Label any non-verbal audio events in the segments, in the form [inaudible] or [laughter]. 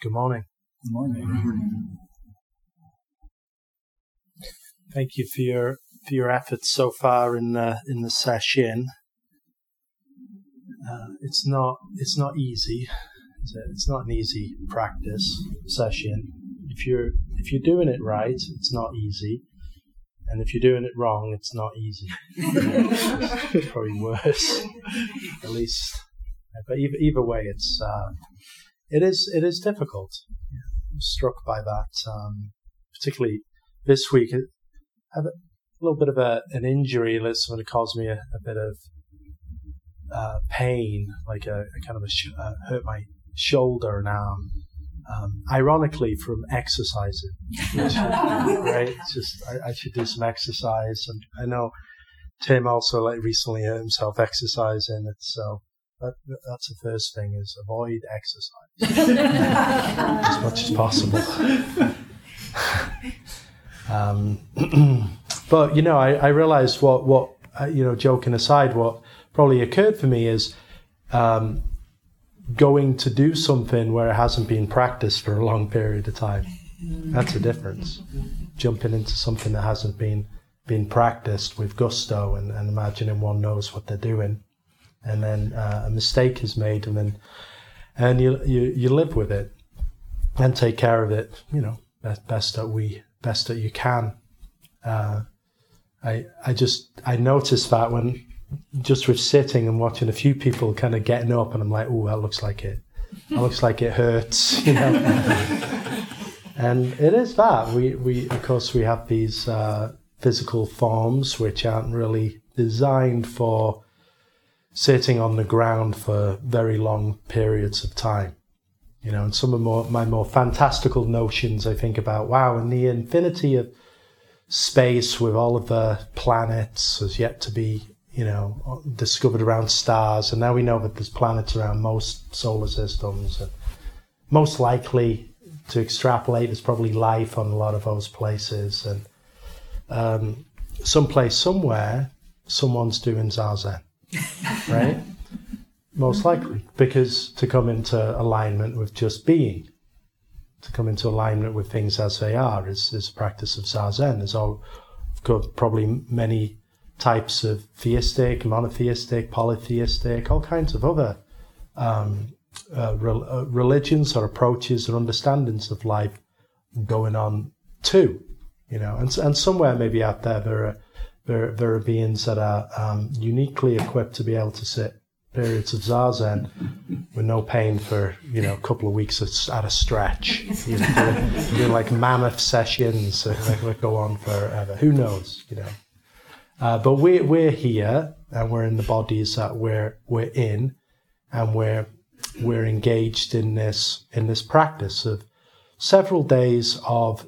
Good morning. Good morning. Thank you for your for your efforts so far in the in the session. Uh, it's not it's not easy. It's, a, it's not an easy practice session. If you're if you're doing it right, it's not easy, and if you're doing it wrong, it's not easy. [laughs] it's probably worse, at least. But either either way, it's uh, it is it is difficult. I'm struck by that, um, particularly this week. I have a little bit of a, an injury that's going to cause me a, a bit of uh, pain, like a, a, kind of a sh- uh, hurt my shoulder and arm. Um, ironically, from exercising, which, [laughs] right? It's just I, I, should do some exercise, and I know Tim also like recently hurt himself exercising. It's so that, that's the first thing is avoid exercise [laughs] as much as possible. [laughs] um, [clears throat] but you know, I, I realized what what uh, you know, joking aside, what probably occurred for me is um, going to do something where it hasn't been practiced for a long period of time. That's a difference. Jumping into something that hasn't been been practiced with gusto and, and imagining one knows what they're doing, and then uh, a mistake is made, and then and you, you you live with it and take care of it. You know, best, best that we best that you can. Uh, I I just I noticed that when just with sitting and watching a few people kind of getting up, and I'm like, oh, that looks like it. That looks like it hurts, [laughs] you know. and it is that we we of course we have these uh, physical forms which aren't really designed for sitting on the ground for very long periods of time. You know, and some of more, my more fantastical notions I think about, wow, and the infinity of space with all of the planets has yet to be you know, discovered around stars, and now we know that there's planets around most solar systems, and most likely to extrapolate, there's probably life on a lot of those places, and um, someplace somewhere, someone's doing zazen, [laughs] right? most likely, because to come into alignment with just being, to come into alignment with things as they are, is, is practice of zazen. There's all, of course probably many types of theistic, monotheistic, polytheistic, all kinds of other um, uh, re- uh, religions or approaches or understandings of life going on too. You know, and and somewhere maybe out there there are there, there are beings that are um, uniquely equipped to be able to sit periods of zazen with no pain for you know a couple of weeks at a stretch. You know, doing, doing like mammoth sessions that, that go on forever. Who knows? You know. Uh, but we're, we're here and we're in the bodies that we're, we're in and we're, we're engaged in this, in this practice of several days of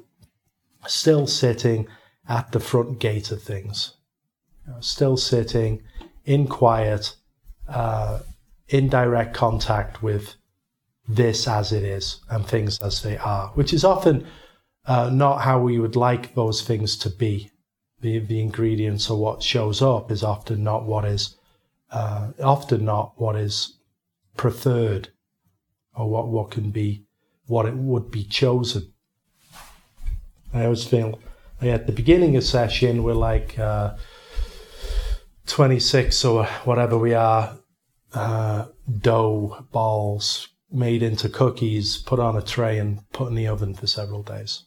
still sitting at the front gate of things, you know, still sitting in quiet, uh, in direct contact with this as it is and things as they are, which is often uh, not how we would like those things to be the the ingredients or what shows up is often not what is uh, often not what is preferred or what what can be what it would be chosen. I always feel at the beginning of sesshin we're like uh, 26 or whatever we are uh, dough balls made into cookies put on a tray and put in the oven for several days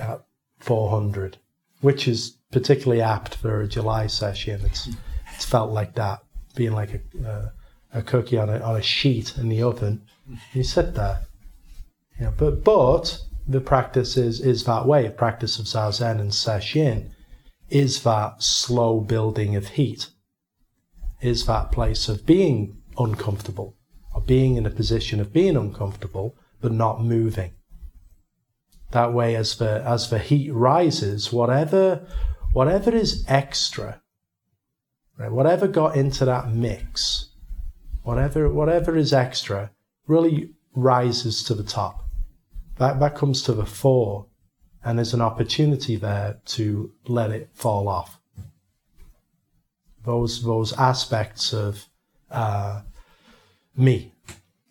at 400 which is particularly apt for a July sesshin. It's it's felt like that, being like a uh, a cookie on a on a sheet in the oven. You sit there, know. But but the practice is is that way. A practice of zazen and sesshin is that slow building of heat. Is that place of being uncomfortable or being in a position of being uncomfortable but not moving. That way, as the as the heat rises, whatever whatever is extra, right, whatever got into that mix, whatever whatever is extra, really rises to the top. That that comes to the fore, and there's an opportunity there to let it fall off. Those those aspects of uh, me,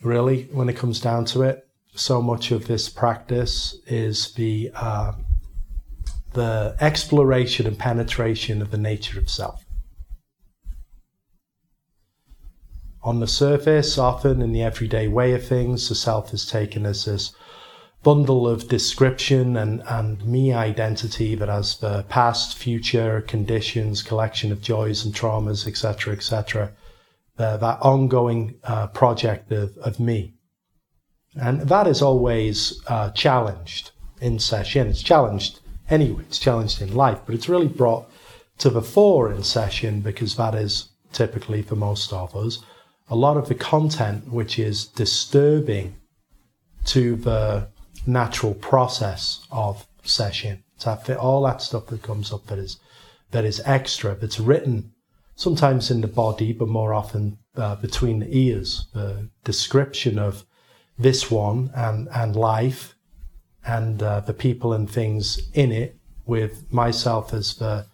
really, when it comes down to it, so much of this practice is the uh, the exploration and penetration of the nature of self. On the surface, often in the everyday way of things, the self is taken as this bundle of description and, and me identity that has the past, future, conditions, collection of joys and traumas, etc., etc. Uh, that ongoing uh, project of, of me. And that is always uh, challenged in sesshin. It's challenged anyway, it's challenged in life, but it's really brought to the fore in sesshin because that is typically for most of us a lot of the content which is disturbing to the natural process of sesshin. So fit all that stuff that comes up that is that is extra, that's written sometimes in the body, but more often uh, between the ears. The description of this one and and life, and uh, the people and things in it, with myself as the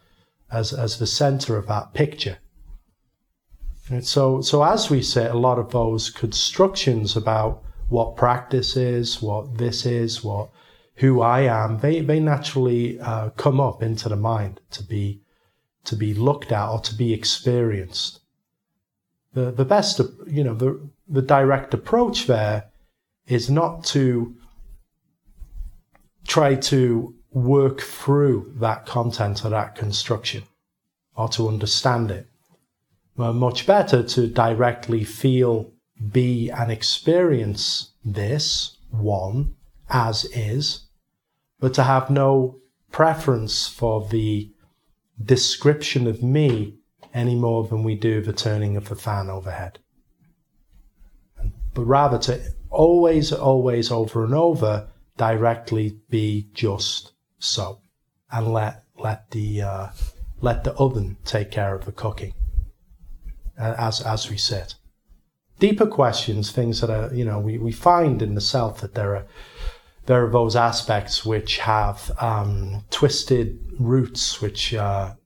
as as the center of that picture. And so so as we say, a lot of those constructions about what practice is, what this is, what who I am, they, they naturally uh, come up into the mind to be to be looked at or to be experienced. The the best you know the the direct approach there is not to try to work through that content or that construction or to understand it. Well, much better to directly feel be and experience this one as is, but to have no preference for the description of me any more than we do the turning of the fan overhead. But rather to always, always over and over directly be just so and let, let the, uh, let the oven take care of the cooking as, as we sit deeper questions, things that are, you know, we, we find in the self that there are there are those aspects which have um, twisted roots, which are,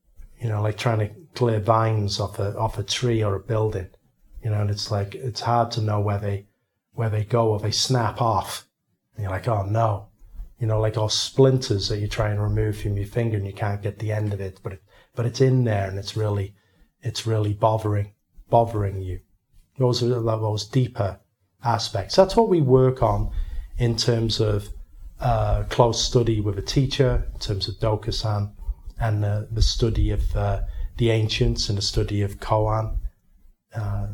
you know, like trying to clear vines off a off a tree or a building, you know, and it's like it's hard to know where they where they go or they snap off. And you're like, oh no, you know, like all splinters that you try and remove from your finger and you can't get the end of it, but it, but it's in there and it's really it's really bothering bothering you. Those are those deeper aspects. That's what we work on in terms of uh, close study with a teacher, in terms of Dokusan, and the study of uh, the ancients and the study of Koan. Uh,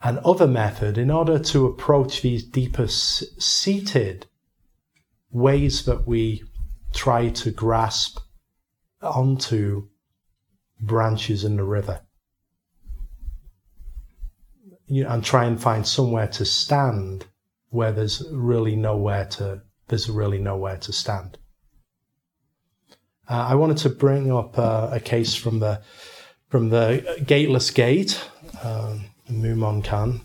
another method in order to approach these deeper s- seated ways that we try to grasp onto branches in the river you know, and try and find somewhere to stand where there's really nowhere to there's really nowhere to stand. Uh, I wanted to bring up uh, a case from the from the Gateless Gate, um, Mumonkan.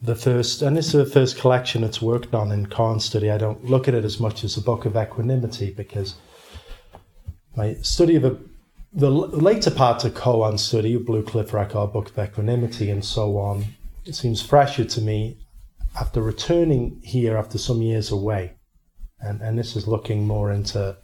The first, and this is the first collection it's worked on in Koan study. I don't look at it as much as a book of equanimity because my study of a the later part of koans study, Blue Cliff Record, Book of Equanimity, and so on, it seems fresher to me after returning here after some years away. And, and this is looking more into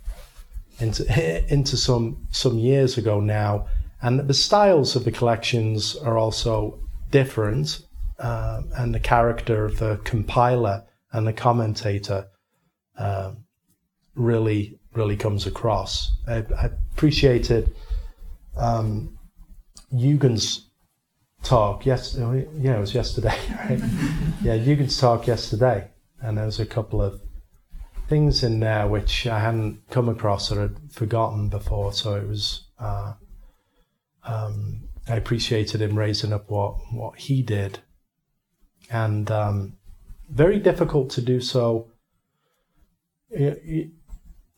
into [laughs] into some some years ago now. And the styles of the collections are also different, uh, and the character of the compiler and the commentator uh, really really comes across. I, I appreciated um, Eugen's talk. Yes, yeah, it was yesterday, [laughs] right? yeah, Eugen's talk yesterday, and there was a couple of things in there which I hadn't come across or had forgotten before. So it was. Uh, um, I appreciated him raising up what what he did, and um, very difficult to do so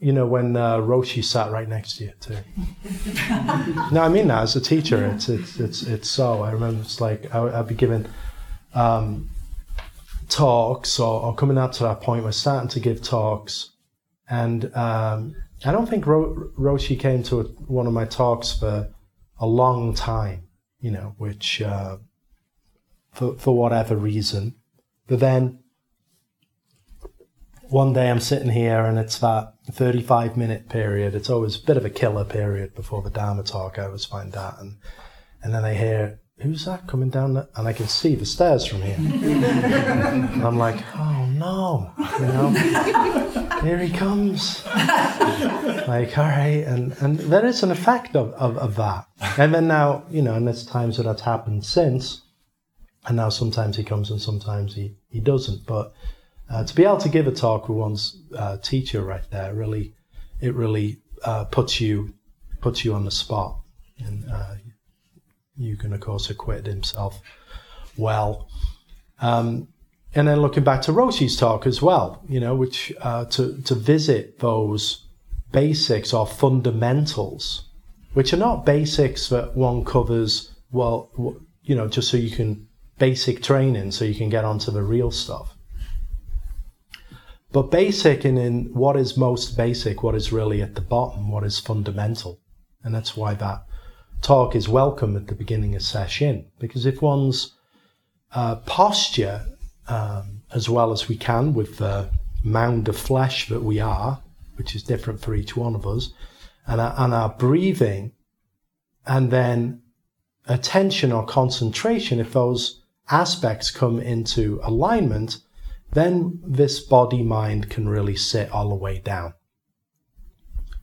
you know, when uh, Roshi sat right next to you too. [laughs] no, I mean that as a teacher, it's it's it's, it's so. I remember it's like I, would be giving um, talks or, or, coming up to that point where starting to give talks, and um, I don't think Ro- Roshi came to a, one of my talks for a long time. You know, which uh, for, for whatever reason. But then one day I'm sitting here and it's that 35 minute period. It's always a bit of a killer period before the Dharma talk. I always find that. And, and then I hear, who's that coming down? The, and I can see the stairs from here. and I'm like, oh no, you know, here he comes. like, all right. And, and there is an effect of, of, of that. And then now, you know, and there's times that that's happened since. And now sometimes he comes and sometimes he, he doesn't. But uh, to be able to give a talk with one's uh, teacher right there really it really uh, puts you puts you on the spot. And uh, you can of course acquit himself well. Um, and then looking back to Roshi's talk as well you know which uh, to to visit those basics or fundamentals which are not basics that one covers well you know just so you can basic training so you can get onto the real stuff but basic in, in what is most basic, what is really at the bottom, what is fundamental. And that's why that talk is welcome at the beginning of sesshin. Because if one's uh, posture, um, as well as we can with the mound of flesh that we are, which is different for each one of us, and our, and our breathing, and then attention or concentration, if those aspects come into alignment, then this body mind can really sit all the way down.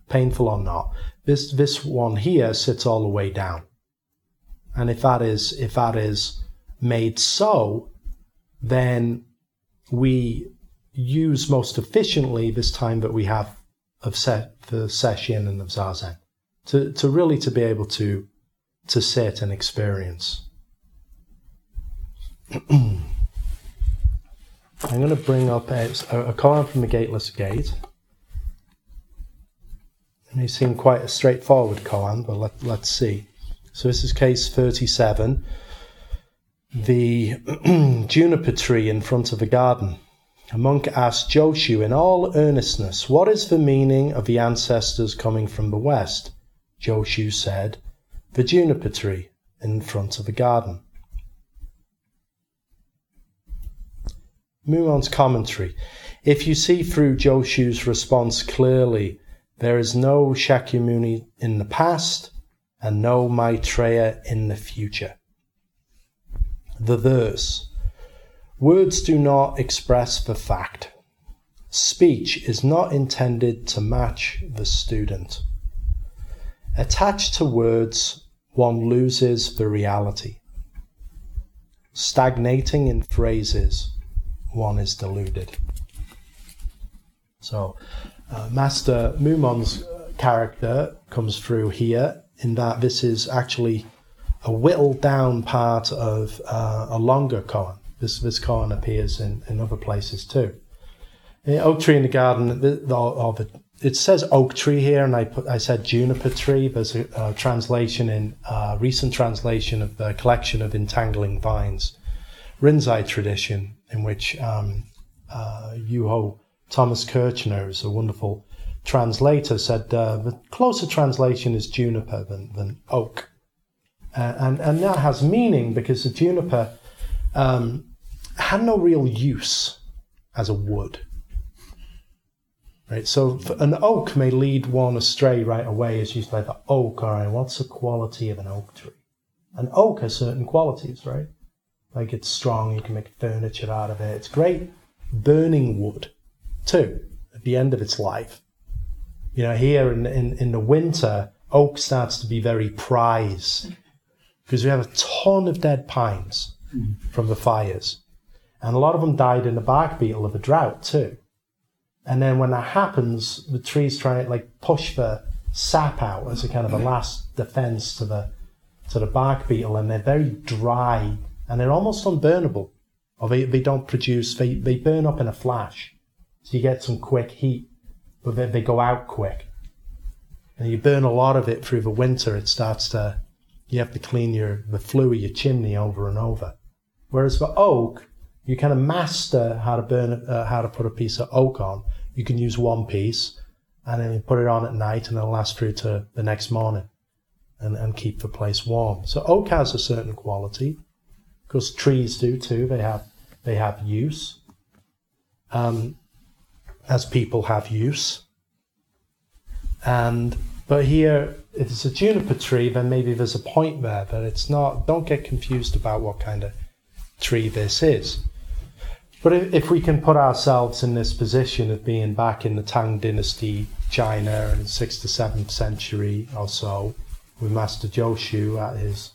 Painful or not, this this one here sits all the way down. And if that is if that is made so, then we use most efficiently this time that we have of set for sesshin and of zazen to, to really to be able to to sit and experience. [clears throat] I'm going to bring up a, a koan from the Gateless Gate. It may seem quite a straightforward koan, but let, let's see. So this is case 37. The [clears throat] juniper tree in front of a garden. A monk asked Joshu in all earnestness, What is the meaning of the ancestors coming from the west? Joshu said, The juniper tree in front of a garden. Mumon's commentary. If you see through Joshu's response clearly, there is no Shakyamuni in the past and no Maitreya in the future. The verse Words do not express the fact. Speech is not intended to match the student. Attached to words, one loses the reality. Stagnating in phrases, one is deluded. So, uh, Master Mumon's character comes through here in that this is actually a whittled down part of uh, a longer koan. This this koan appears in, in other places too. The oak tree in the garden, the, the, or the, it says oak tree here, and I put I said juniper tree. There's a, a translation in a recent translation of the collection of entangling vines, Rinzai tradition, in which um, uh, Thomas Kirchner, who's a wonderful translator, said uh, the closer translation is juniper than, than oak. Uh, and, and that has meaning because the juniper um, had no real use as a wood. Right, so an oak may lead one astray right away as you say the oak. All right, what's the quality of an oak tree? An oak has certain qualities, right? Like it's strong, you can make furniture out of it. It's great burning wood too at the end of its life. You know, here in, in, in the winter, oak starts to be very prized because we have a ton of dead pines mm-hmm. from the fires. And a lot of them died in the bark beetle of a drought too. And then when that happens, the trees try to like push the sap out as a kind of a last defense to the to the bark beetle, and they're very dry and they're almost unburnable, or they, they don't produce, they, they burn up in a flash. So you get some quick heat, but they, they go out quick. And you burn a lot of it through the winter, it starts to, you have to clean your, the flue of your chimney over and over. Whereas for oak, you kind of master how to burn, uh, how to put a piece of oak on. You can use one piece and then you put it on at night and it'll last through to the next morning and, and keep the place warm. So oak has a certain quality. Because trees do too. They have they have use, um, as people have use. And but here, if it's a juniper tree, then maybe there's a point there, but it's not. Don't get confused about what kind of tree this is. But if, if we can put ourselves in this position of being back in the Tang Dynasty, China, in sixth to seventh century or so, with Master Joshu at his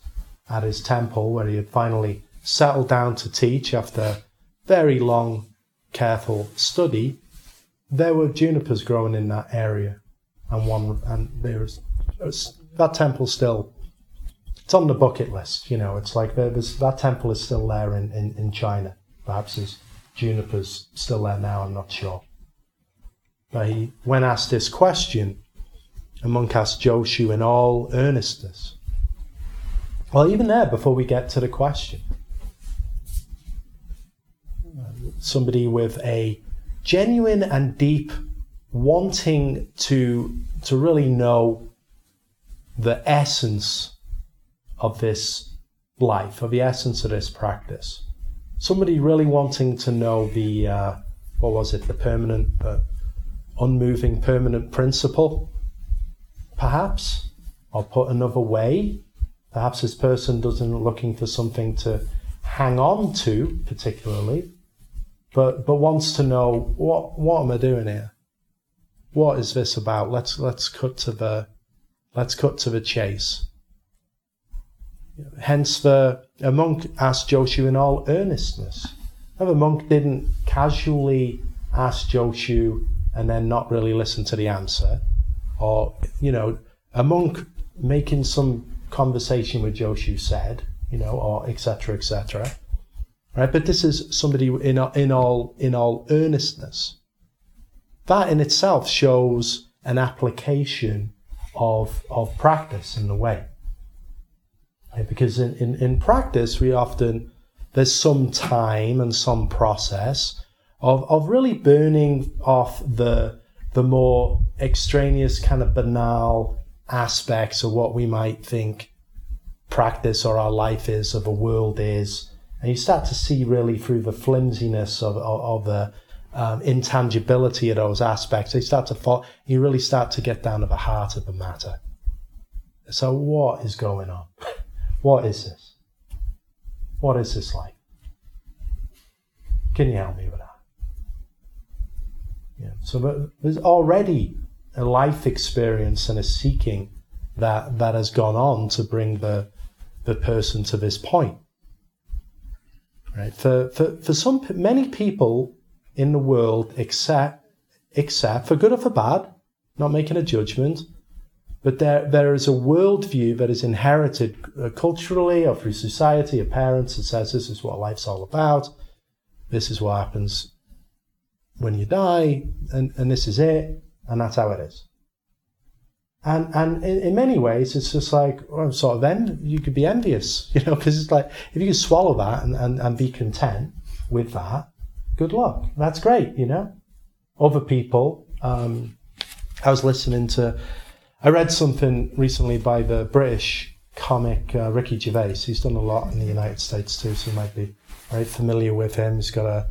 at his temple, where he had finally settled down to teach after very long, careful study, there were junipers growing in that area, and one and there's that temple still. It's on the bucket list, you know. It's like there's that temple is still there in, in, in China. Perhaps there's junipers still there now. I'm not sure. But he, when asked this question, a monk asked Joshu in all earnestness. Well, even there, before we get to the question, somebody with a genuine and deep wanting to to really know the essence of this life, of the essence of this practice. Somebody really wanting to know the uh, what was it, the permanent, the unmoving, permanent principle, perhaps, or put another way, perhaps this person doesn't looking for something to hang on to particularly, but but wants to know what what am I doing here? What is this about? Let's let's cut to the let's cut to the chase. Hence the a monk asked Joshu in all earnestness. Now the monk didn't casually ask Joshu and then not really listen to the answer. Or, you know, a monk making some conversation with Joshu said, you know, or etc. etc right? But this is somebody in in all in all earnestness. That in itself shows an application of of practice in the way, right? because in, in in practice we often there's some time and some process of of really burning off the the more extraneous kind of banal aspects of what we might think practice or our life is or the world is and you start to see really through the flimsiness of, of, of the um, intangibility of those aspects. They start to fall, you really start to get down to the heart of the matter. So, what is going on? [laughs] what is this? What is this like? Can you help me with that? Yeah. So, there's already a life experience and a seeking that, that has gone on to bring the, the person to this point. Right? For, for, for some, many people in the world, except, except for good or for bad, not making a judgment, but there, there is a worldview that is inherited uh, culturally or through society, or parents that says this is what life's all about, this is what happens when you die, and, and this is it, and that's how it is. And and in, in, many ways, it's just like well, sort of en- you could be envious, [laughs] you know, because it's like if you can swallow that and, and, and be content with that, good luck. That's great, you know. Other people, um, I was listening to, I read something recently by the British comic uh, Ricky Gervais. He's done a lot in the United States too, so you might be very familiar with him. He's got a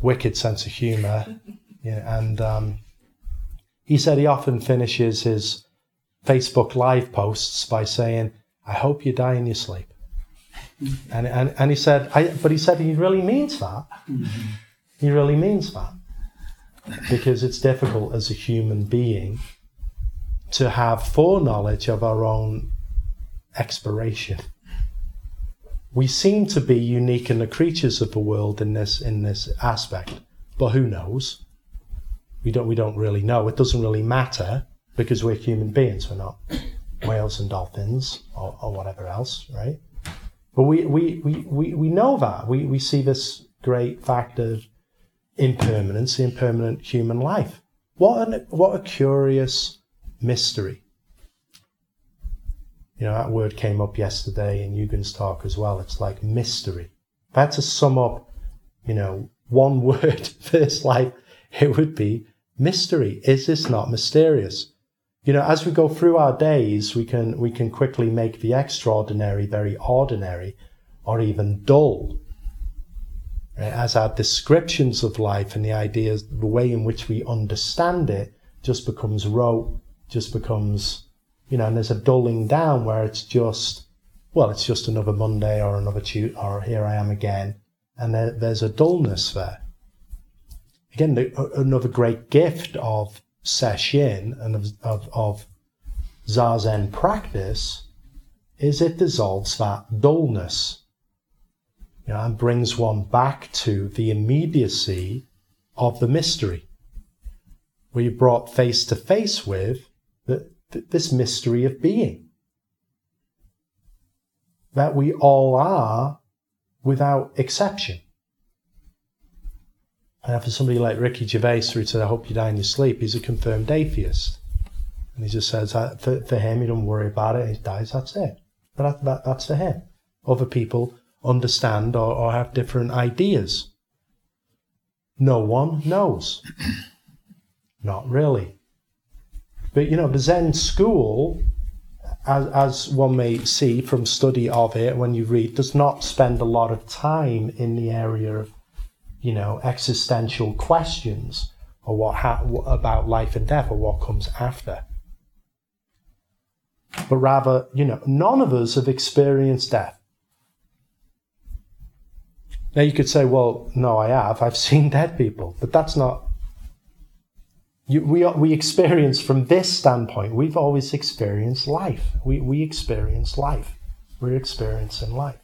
wicked sense of humour, [laughs] yeah, and um, he said he often finishes his Facebook Live posts by saying, I hope you die in your sleep. And, and, and he said, I, but he said he really means that. Mm-hmm. He really means that. Because it's difficult as a human being to have foreknowledge of our own expiration. We seem to be unique in the creatures of the world in this in this aspect, but who knows? We don't we don't really know. It doesn't really matter because we're human beings. We're not [coughs] whales and dolphins or, or whatever else, right? But we, we, we, we, we know that. We, we see this great fact of impermanence, the impermanent human life. What, an, what a curious mystery. You know, that word came up yesterday in Eugen's talk as well. It's like mystery. I had to sum up, you know, one [laughs] word for this life, it would be mystery. Is this not mysterious? you know, as we go through our days, we can we can quickly make the extraordinary very ordinary, or even dull. As our descriptions of life and the ideas, the way in which we understand it just becomes rote, just becomes, you know, and there's a dulling down where it's just, well, it's just another Monday or another Tuesday, or here I am again. And there, there's a dullness there. Again, the, another great gift of sesshin and of, of, of zazen practice is it dissolves that dullness you know, and brings one back to the immediacy of the mystery, where you're brought face to face with the, this mystery of being. That we all are without exception. And for somebody like Ricky Gervais, who said, I hope you die in your sleep, he's a confirmed atheist. And he just says, for, for him, he don't worry about it, he dies, that's it. But that, that, that's for him. Other people understand or, or have different ideas. No one knows. [coughs] Not really. But you know, the Zen school, as, as one may see from study of it when you read, does not spend a lot of time in the area of, you know, existential questions or what ha- about life and death or what comes after. But rather, you know, none of us have experienced death. Now you could say, well, no, I have. I've [laughs] seen dead people, but that's not. You, we we experience from this standpoint. We've always experienced life. We we experience life. We're experiencing life,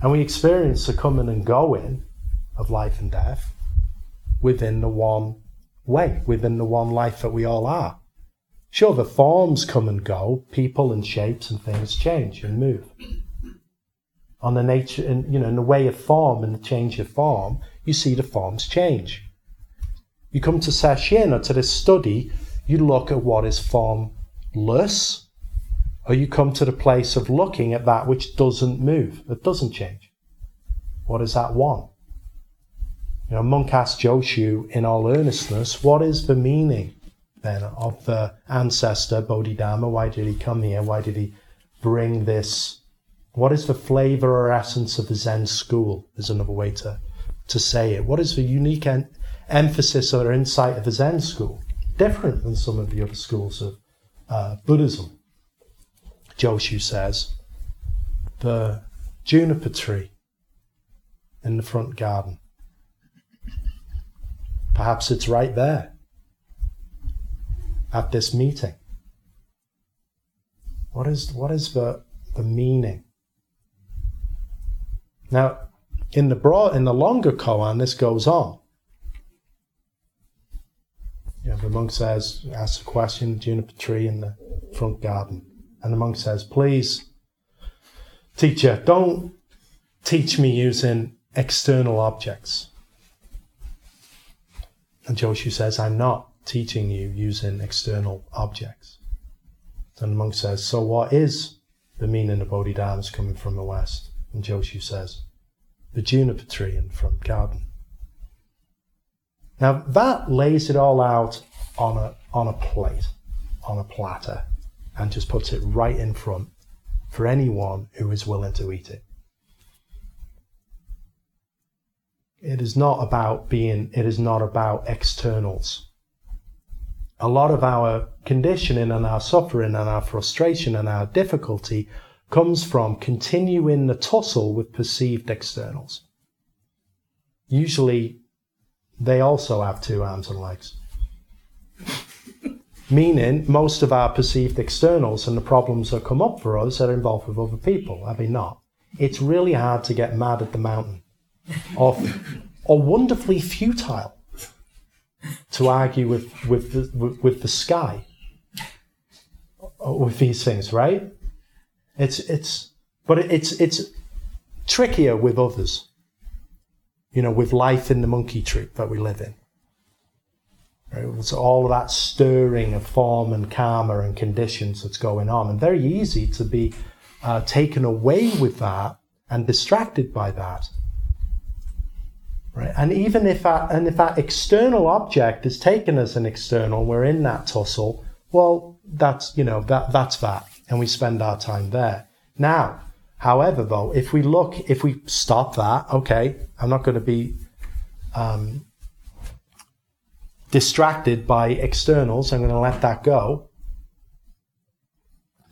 and we experience the coming and going of life and death within the one way, within the one life that we all are. Sure, the forms come and go, people and shapes and things change and move on the nature and you know in the way of form and the change of form, you see the forms change. You come to Sesshin or to this study, you look at what is formless, or you come to the place of looking at that which doesn't move, that doesn't change. What is that one? You know, monk asked Joshu in all earnestness, what is the meaning then of the ancestor Bodhidharma? Why did he come here? Why did he bring this what is the flavor or essence of the Zen school? Is another way to, to say it. What is the unique en- emphasis or insight of the Zen school? Different than some of the other schools of uh, Buddhism. Joshu says the juniper tree in the front garden. Perhaps it's right there at this meeting. What is, what is the, the meaning now, in the broad, in the longer koan, this goes on. You know, the monk says, asks a question, juniper tree in the front garden, and the monk says, "Please, teacher, don't teach me using external objects." And Joshu says, "I'm not teaching you using external objects." And the monk says, "So what is the meaning of Bodhidharma's coming from the west?" And Joshu says, the juniper tree in front garden. Now that lays it all out on a, on a plate, on a platter, and just puts it right in front for anyone who is willing to eat it. It is not about being, it is not about externals. A lot of our conditioning and our suffering and our frustration and our difficulty comes from continuing the tussle with perceived externals. Usually, they also have two arms and legs. [laughs] Meaning, most of our perceived externals and the problems that come up for us are involved with other people. I mean, not. It's really hard to get mad at the mountain, or, or wonderfully futile to argue with, with, the, with, the sky with these things, right? It's it's but it's it's trickier with others. You know, with life in the monkey tree that we live in. Right? It's all that stirring of form and karma and conditions that's going on, and very easy to be uh, taken away with that and distracted by that. Right? And even if that, and if that external object is taken as an external, we're in that tussle. Well, that's you know that that's that and we spend our time there. Now, However, though, if we look, if we stop that, okay, I'm not going to be um, distracted by externals. I'm going to let that go.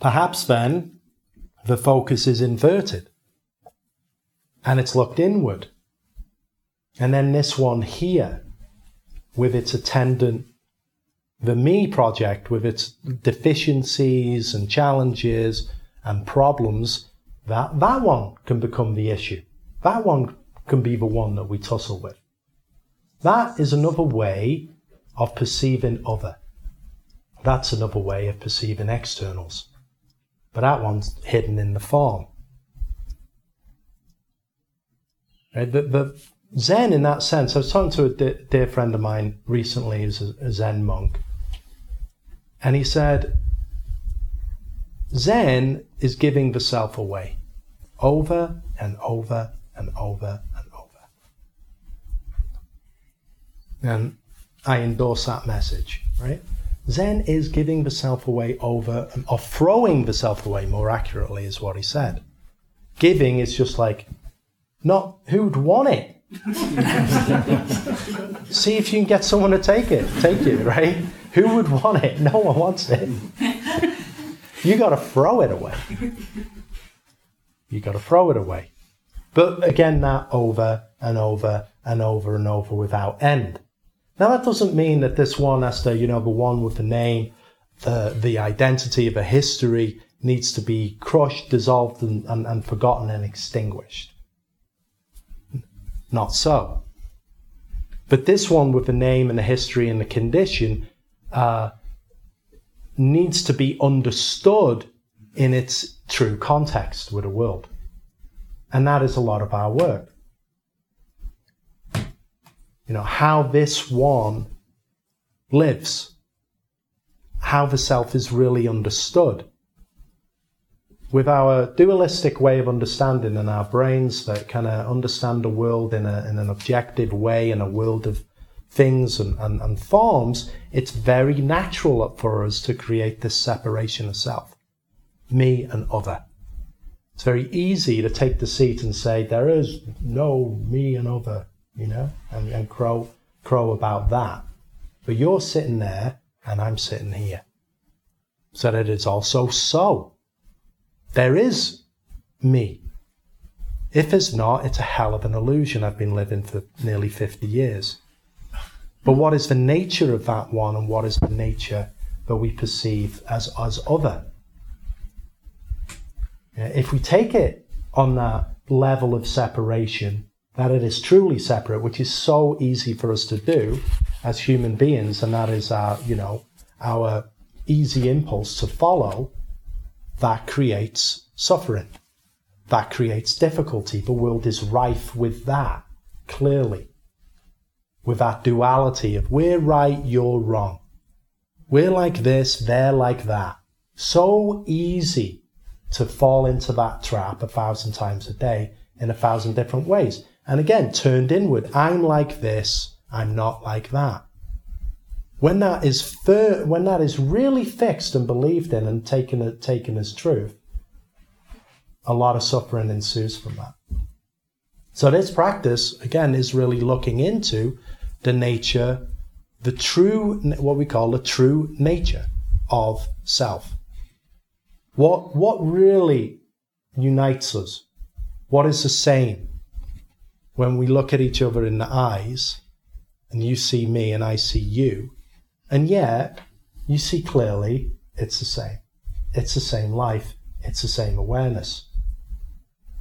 Perhaps then the focus is inverted and it's looked inward. And then this one here, with its attendant, the me project, with its deficiencies and challenges and problems, that, that one can become the issue. That one can be the one that we tussle with. That is another way of perceiving other. That's another way of perceiving externals. But that one's hidden in the form. Right? The, the Zen, in that sense, I was talking to a dear friend of mine recently, who's a, a Zen monk, and he said, Zen is giving the self away over and over and over and over. And I endorse that message, right? Zen is giving the self away over, or throwing the self away more accurately, is what he said. Giving is just like, not who'd want it. [laughs] See if you can get someone to take it. Take it, right? Who would want it? No one wants it. You got to throw it away. You got to throw it away. But again, that over and over and over and over without end. Now, that doesn't mean that this one has to, you know, the one with the name, the, the identity of a history needs to be crushed, dissolved, and, and, and forgotten and extinguished. Not so. But this one with the name and the history and the condition uh, needs to be understood in its true context with the world. And that is a lot of our work. You know, how this one lives, how the self is really understood. With our dualistic way of understanding and our brains that kind of understand the world in, a, in an objective way, in a world of things and, and, and forms, it's very natural for us to create this separation of self, me and other. It's very easy to take the seat and say, there is no me and other, you know, and, and crow, crow about that. But you're sitting there and I'm sitting here. So that it's also so. There is me. If it's not, it's a hell of an illusion I've been living for nearly 50 years. But what is the nature of that one and what is the nature that we perceive as, as other? If we take it on that level of separation, that it is truly separate, which is so easy for us to do as human beings, and that is our, you know, our easy impulse to follow, that creates suffering. That creates difficulty. The world is rife with that, clearly with that duality of we're right, you're wrong. We're like this, they're like that. So easy to fall into that trap a thousand times a day in a thousand different ways. And again, turned inward. I'm like this, I'm not like that. When that is fir- when that is really fixed and believed in and taken, taken as truth, a lot of suffering ensues from that. So this practice, again, is really looking into the nature, the true, what we call the true nature of self. What, what really unites us? What is the same when we look at each other in the eyes and you see me and I see you, and yet you see clearly it's the same. It's the same life. It's the same awareness.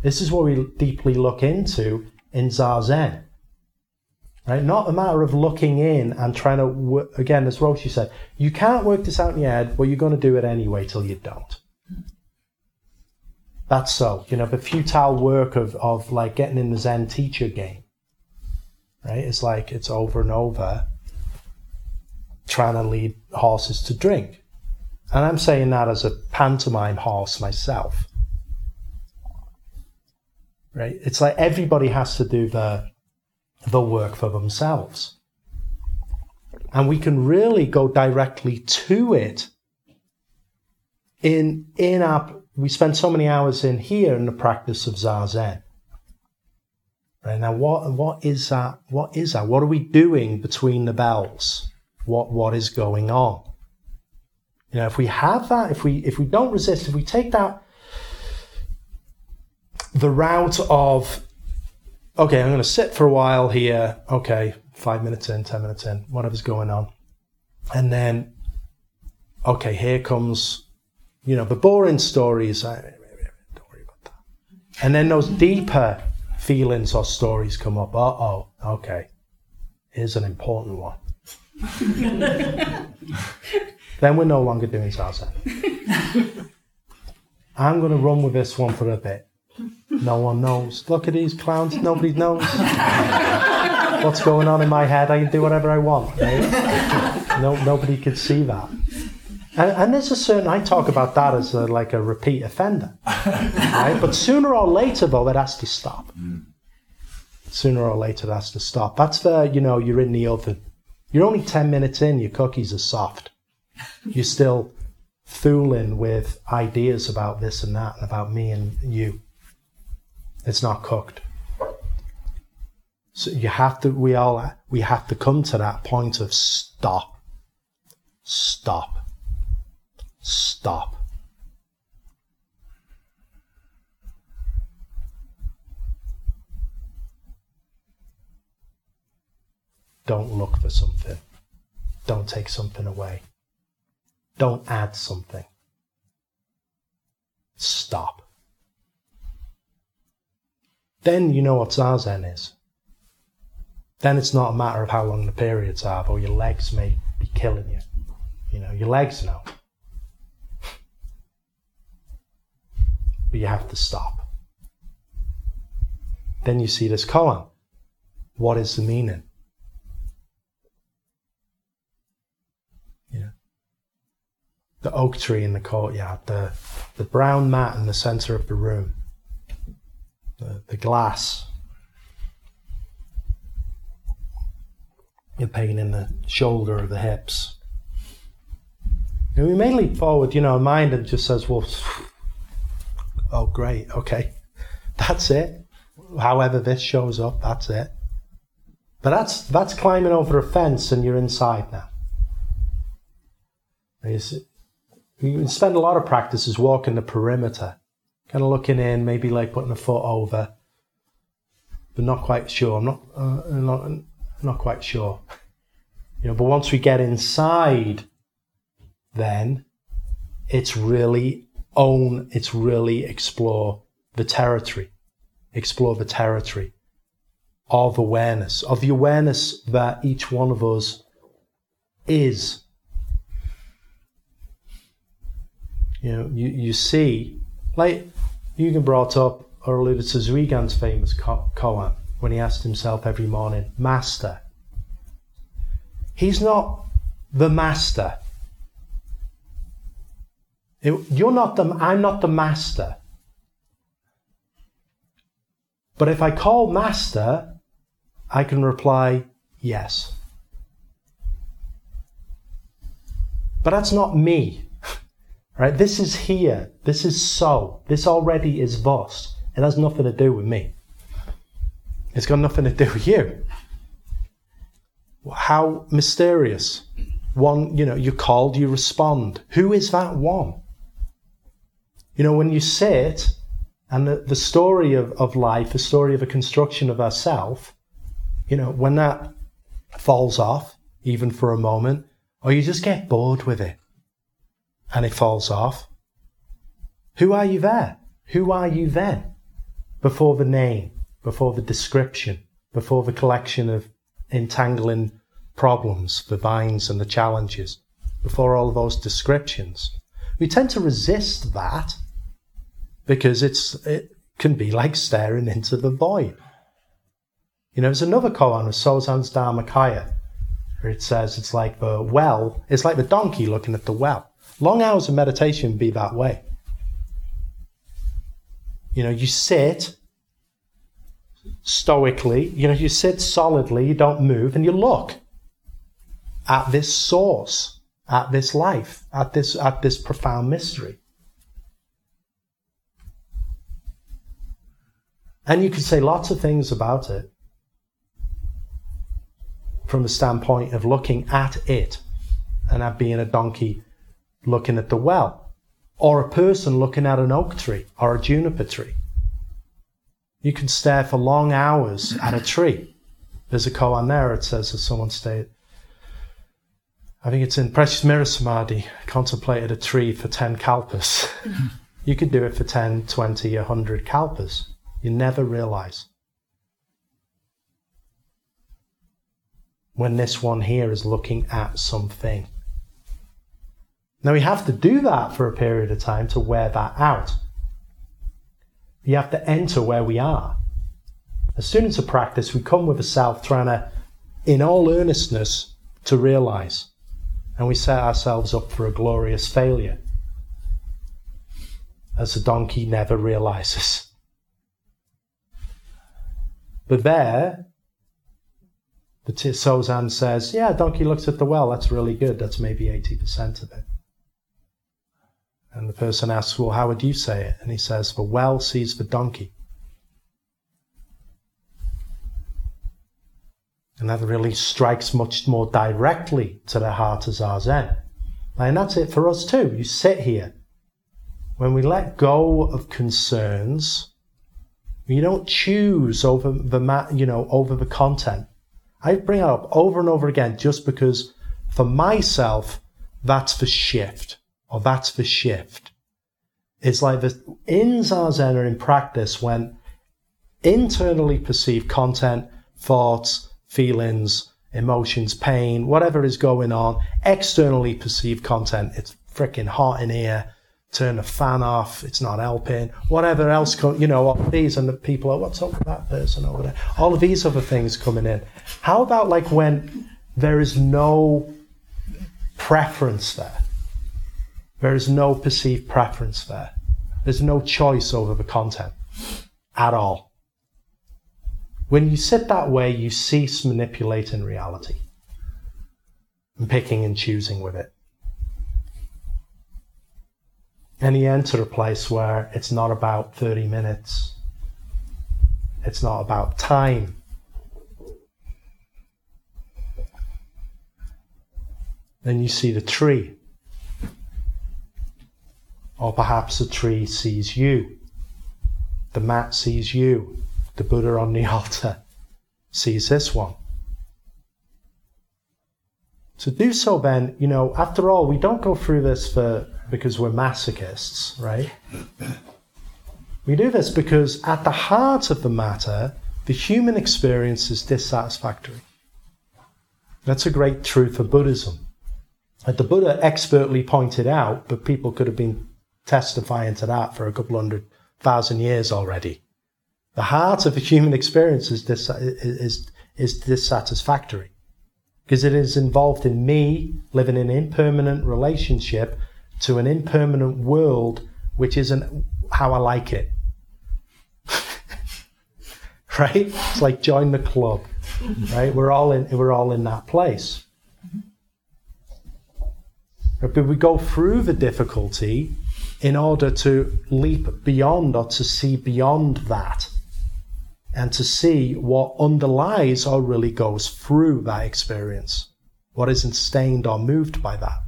This is what we deeply look into in Zazen. Right? Not a matter of looking in and trying to, work, again, as Roshi said, you can't work this out in your head, but you're going to do it anyway till you don't. That's so. You know, the futile work of, of like getting in the Zen teacher game. Right? It's like it's over and over trying to lead horses to drink. And I'm saying that as a pantomime horse myself. Right? It's like everybody has to do the the work for themselves. And we can really go directly to it in, in our we spend so many hours in here in the practice of zazen. Right now, what what is that? What is that? What are we doing between the bells? What what is going on? You know, if we have that, if we if we don't resist, if we take that the route of okay, I'm going to sit for a while here. Okay, five minutes in, ten minutes in, whatever's going on, and then okay, here comes you know the boring stories. Don't worry about that. And then those deeper feelings or stories come up. Uh oh, okay, here's an important one. [laughs] then we're no longer doing salsa. I'm going to run with this one for a bit. No one knows. Look at these clowns. Nobody knows what's going on in my head. I can do whatever I want. Right? No, nobody could see that. And, and, there's a certain. I talk about that as a, like a repeat offender, right? But sooner or later, though, it has to stop. Mm. Sooner or later, it has to stop. That's the you know you're in the oven. You're only ten minutes in. Your cookies are soft. You're still fooling with ideas about this and that and about me and you. It's not cooked. So you have to, we all, we have to come to that point of stop, stop, stop. Don't look for something. Don't take something away. Don't add something. Stop then you know what zazen is. Then it's not a matter of how long the periods are, or your legs may be killing you. You know, your legs know. But you have to stop. Then you see this koan. What is the meaning? The oak tree in the courtyard, the, the brown mat in the center of the room the, the glass. the pain in the shoulder or the hips. And we may leap forward, you know, mind and just says, well, [sighs] oh, great, okay, [laughs] that's it. However, this shows up, that's it. But that's, that's climbing over a fence and you're inside now. Spend a lot of practices walking the perimeter kind of looking in, maybe like putting a foot over, but not quite sure. I'm not, uh, not, not quite sure. You know, but once we get inside, then it's really own, it's really explore the territory, explore the territory of awareness, of the awareness that each one of us is. You know, you, you see like Eugen brought up or alluded to Zuigan's famous koan when he asked himself every morning, Master. He's not the master. You're not the, I'm not the master. But if I call master, I can reply yes. But that's not me. Right? This is here. This is so. This already is vos. It has nothing to do with me. It's got nothing to do with you. How mysterious. One, you know, you're called, you respond. Who is that one? You know, when you sit and the, the story of, of life, the story of a construction of ourself, you know, when that falls off, even for a moment, or you just get bored with it and it falls off. Who are you there? Who are you then? Before the name, before the description, before the collection of entangling problems, the binds and the challenges, before all those descriptions. We tend to resist that because it's it can be like staring into the void. You know, there's another koan of Sozan's Dharmakaya where it says it's like the well, it's like the donkey looking at the well. Long hours of meditation be that way. You know, you sit stoically, you know, you sit solidly, you don't move, and you look at this source, at this life, at this, at this profound mystery. And you can say lots of things about it from the standpoint of looking at it and at being a donkey looking at the well, or a person looking at an oak tree or a juniper tree. You can stare for long hours at a tree. There's a koan there, it says, as someone stated. I think it's in Precious Mirror Samadhi, contemplated a tree for 10 kalpas. [laughs] you could do it for 10, 20, 100 kalpas. You never realize. When this one here is looking at something. Now, we have to do that for a period of time to wear that out. We have to enter where we are. As students of practice, we come with a self trying to, in all earnestness, to realize. And we set ourselves up for a glorious failure. As the donkey never realizes. But there, the Sozan says, yeah, donkey looks at the well, that's really good, that's maybe 80% of it. And the person asks, Well, how would you say it? And he says, The well sees the donkey. And that really strikes much more directly to the heart of Zazen. And that's it for us too. You sit here. When we let go of concerns, you don't choose over the you know over the content. I bring it up over and over again just because for myself that's the shift or that's the shift. It's like the in or in practice when internally perceived content, thoughts, feelings, emotions, pain, whatever is going on, externally perceived content, it's freaking hot in here. Turn the fan off. It's not helping. Whatever else, you know, all these and the people. Oh, what's up with that person over there? All of these other things coming in. How about like when there is no preference there? There is no perceived preference there. There's no choice over the content at all. When you sit that way, you cease manipulating reality and picking and choosing with it. And you enter a place where it's not about 30 minutes, it's not about time. Then you see the tree or perhaps a tree sees you. The mat sees you. The Buddha on the [laughs] altar sees this one. To do so, then, you know, after all, we don't go through this for because we're masochists, right? We do this because at the heart of the matter, the human experience is dissatisfactory. That's a great truth of Buddhism. That the Buddha expertly pointed out, but people could have been testifying to that for a couple hundred thousand years already. The heart of the human experience is, dis- is, is dissatisfactory because it is involved in me living in an impermanent relationship to an impermanent world which isn't how I like it. [laughs] right? It's like join the club. Right? We're all in we're all in that place. But we go through the difficulty in order to leap beyond or to see beyond that and to see what underlies or really goes through that experience, what isn't stained or moved by that.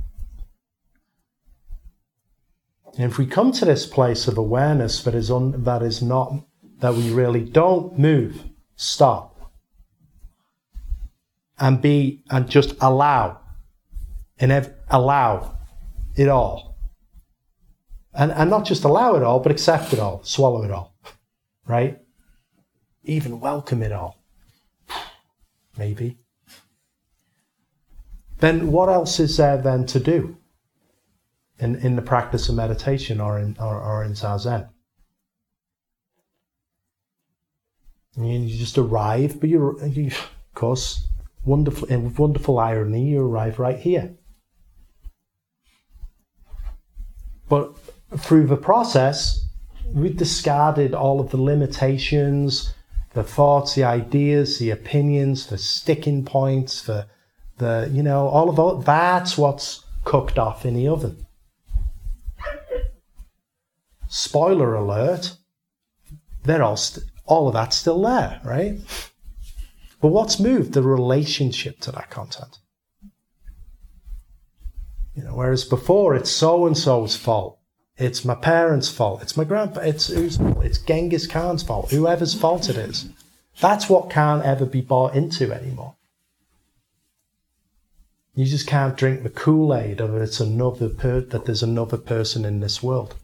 And if we come to this place of awareness that is un, that is not that we really don't move, stop, and be and just allow, and ev- allow it all and, and not just allow it all, but accept it all, swallow it all, [laughs] right? Even welcome it all. [sighs] Maybe. Then what else is there then to do in, in the practice of meditation or in, or, or in Zazen? You just arrive, but you, you of course, wonderful, and with wonderful irony, you arrive right here. But through the process, we discarded all of the limitations, the thoughts, the ideas, the opinions, the sticking points, the, the you know, all of that. That's what's cooked off in the oven. Spoiler alert, they're all st- all of that's still there, right? But what's moved? The relationship to that content. You know, whereas before it's so and so's fault, it's my parents' fault, it's my grandpa, it's whose fault? It's Genghis Khan's fault, whoever's fault it is. That's what can't ever be bought into anymore. You just can't drink the Kool Aid of it's another per- that there's another person in this world.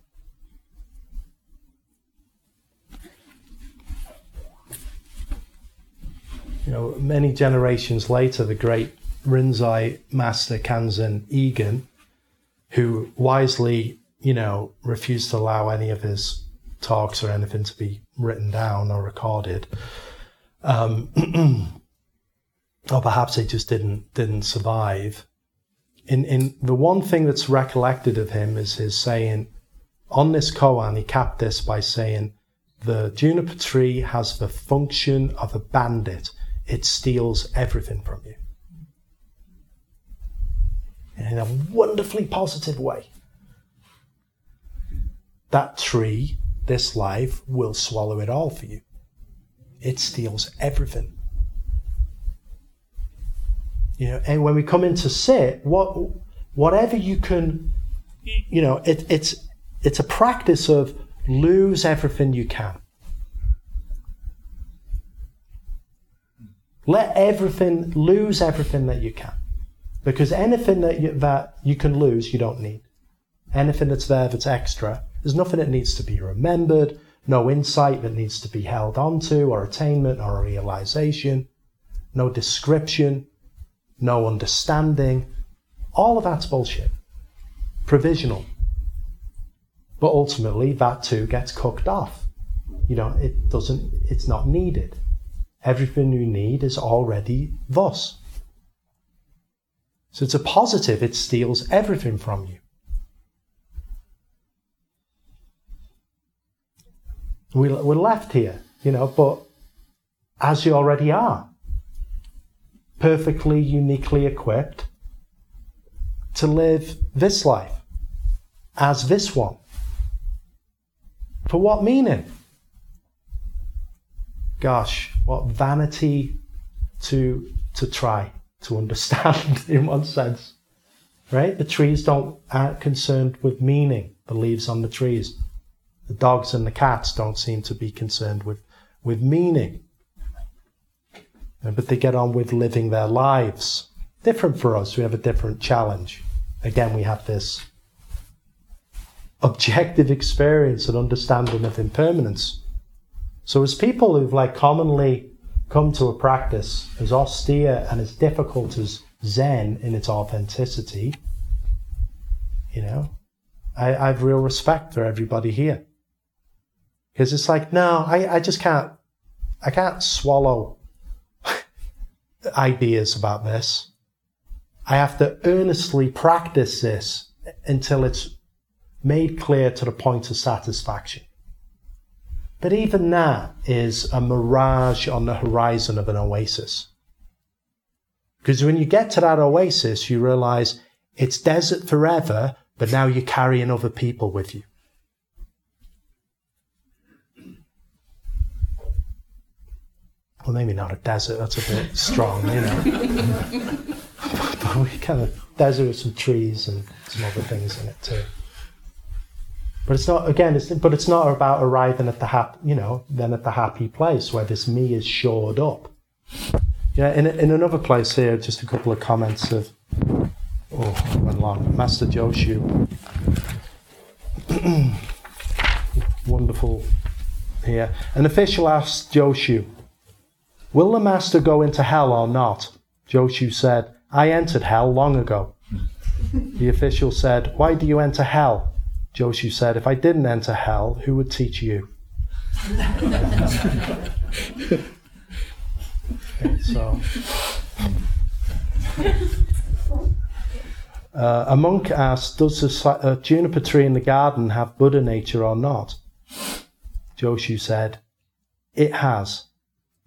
You know, many generations later, the great Rinzai master Kanzan Egen, who wisely, you know, refused to allow any of his talks or anything to be written down or recorded. Um, [clears throat] or perhaps they just didn't didn't survive. In in the one thing that's recollected of him is his saying on this koan, he capped this by saying, "The juniper tree has the function of a bandit; it steals everything from you." In a wonderfully positive way. That tree, this life, will swallow it all for you. It steals everything. You know, and when we come into sit, what whatever you can, you know, it, it's it's a practice of lose everything you can. Let everything lose everything that you can, because anything that you, that you can lose, you don't need. Anything that's there that's extra, there's nothing that needs to be remembered, no insight that needs to be held onto, or attainment, or a realization, no description no understanding. All of that's bullshit. Provisional. But ultimately, that too gets cooked off. You know, it doesn't, it's not needed. Everything you need is already thus. So it's a positive, it steals everything from you. We're left here, you know, but as you already are perfectly, uniquely equipped to live this life as this one. For what meaning? Gosh, what vanity to, to try to understand [laughs] in one sense. Right? The trees don't aren't concerned with meaning, the leaves on the trees. The dogs and the cats don't seem to be concerned with, with meaning but they get on with living their lives. Different for us, we have a different challenge. Again, we have this objective experience and understanding of impermanence. So, as people who've like commonly come to a practice as austere and as difficult as Zen in its authenticity, you know, I, I have real respect for everybody here. Because it's like, no, I, I just can't, I can't swallow [laughs] ideas about this. I have to earnestly practice this until it's made clear to the point of satisfaction. But even that is a mirage on the horizon of an oasis. Because when you get to that oasis, you realize it's desert forever, but now you're carrying other people with you. Well, maybe not a desert, that's a bit [laughs] strong, you know. [laughs] but we kind of, desert with some trees and some other things in it too. But it's not, again, it's, but it's not about arriving at the happy, you know, then at the happy place where this me is shored up. Yeah, in, in another place here, just a couple of comments of, oh, went long. Master Joshu. [clears throat] Wonderful here. An official asked Joshu, Will the master go into hell or not? Joshu said, I entered hell long ago. [laughs] The official said, Why do you enter hell? Joshu said, If I didn't enter hell, who would teach you? okay, [laughs] so. Uh, a monk asked, Does the uh, juniper tree in the garden have Buddha nature or not? Joshu said, It has.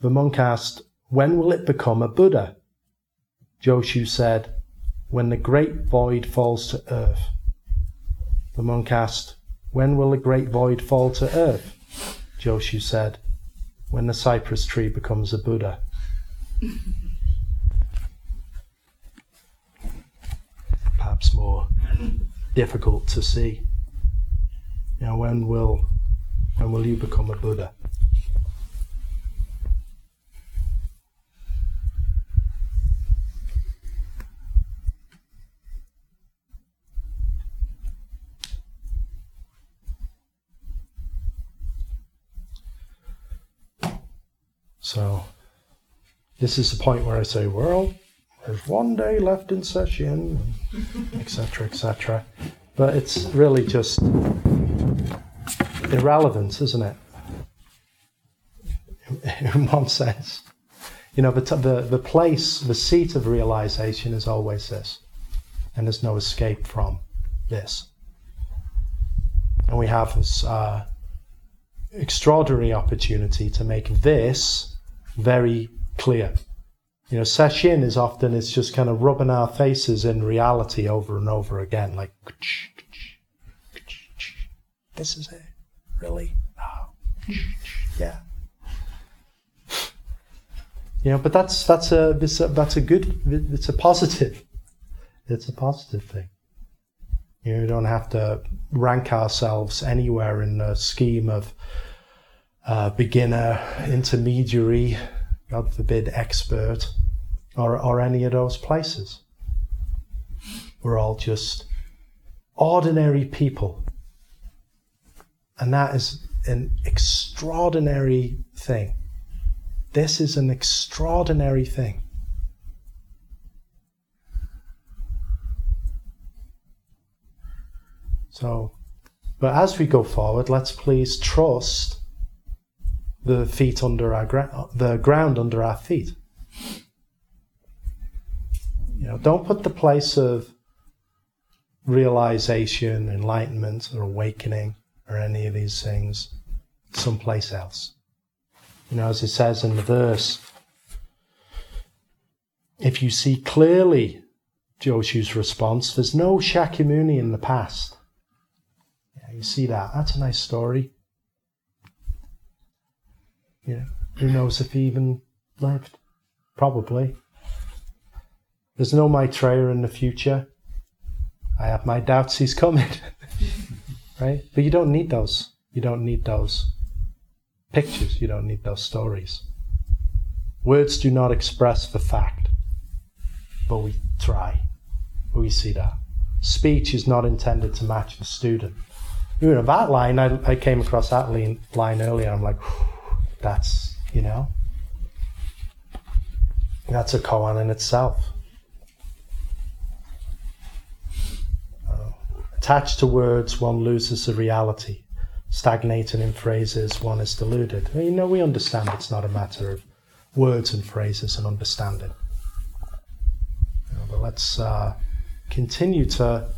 The monk asked, When will it become a Buddha? Joshu said, When the great void falls to earth. The monk asked, When will the great void fall to earth? Joshu said, when the cypress tree becomes a Buddha. [laughs] Perhaps more difficult to see. You know, when will when will you become a Buddha? So this is the point where I say, well, there's one day left in sesshin, etc., etc. But it's really just irrelevance, isn't it? [laughs] In one sense. You know, the, the, the place, the seat of realization is always this. And there's no escape from this. And we have this uh, extraordinary opportunity to make this very clear. You know, sesshin is often it's just kind of rubbing our faces in reality over and over again, like this is it, really? Yeah. You know, but that's that's a that's a good it's a positive. It's a positive thing. You know, we don't have to rank ourselves anywhere in the scheme of uh, beginner, intermediary, God forbid, expert, or, or any of those places. We're all just ordinary people. And that is an extraordinary thing. This is an extraordinary thing. So, but as we go forward, let's please trust the feet under our ground, the ground under our feet. You know, don't put the place of realization, enlightenment, or awakening, or any of these things someplace else. You know, as it says in the verse, if you see clearly Joshu's response, there's no Shakyamuni in the past. Yeah, you see that. That's a nice story. You know, who knows if he even lived? Probably. There's no Maitreya in the future. I have my doubts he's coming. [laughs] right? But you don't need those. You don't need those pictures. You don't need those stories. Words do not express the fact, but we try. We see that. Speech is not intended to match the student. You know, that line, I, I came across that line, line earlier. I'm like, that's, you know, that's a koan in itself. Uh, attached to words, one loses the reality. Stagnating in phrases, one is deluded. You know, we understand it's not a matter of words and phrases and understanding. You know, but let's uh, continue to,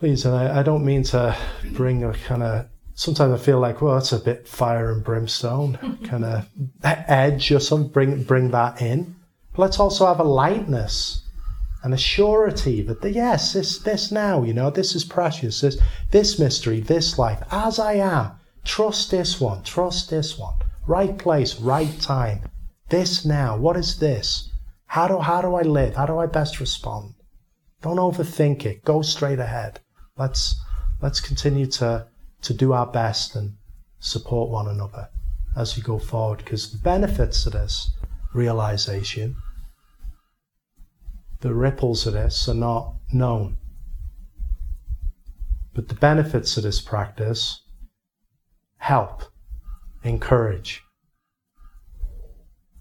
please, and I, I don't mean to bring a kind of sometimes I feel like, well, that's a bit fire and brimstone [laughs] kind of edge or something. Bring bring that in. But let's also have a lightness and a surety that the, yes, this this now, you know, this is precious. This this mystery, this life, as I am. Trust this one. Trust this one. Right place, right time. This now. What is this? How do how do I live? How do I best respond? Don't overthink it. Go straight ahead. Let's let's continue to to do our best and support one another as we go forward because the benefits of this realization, the ripples of this are not known. But the benefits of this practice help, encourage.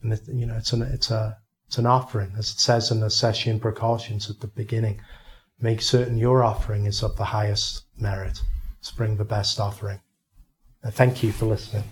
And it, you know, it's an, it's a, it's an offering, as it says in the sesshin precautions at the beginning. Make certain your offering is of the highest merit bring the best offering. thank you for listening.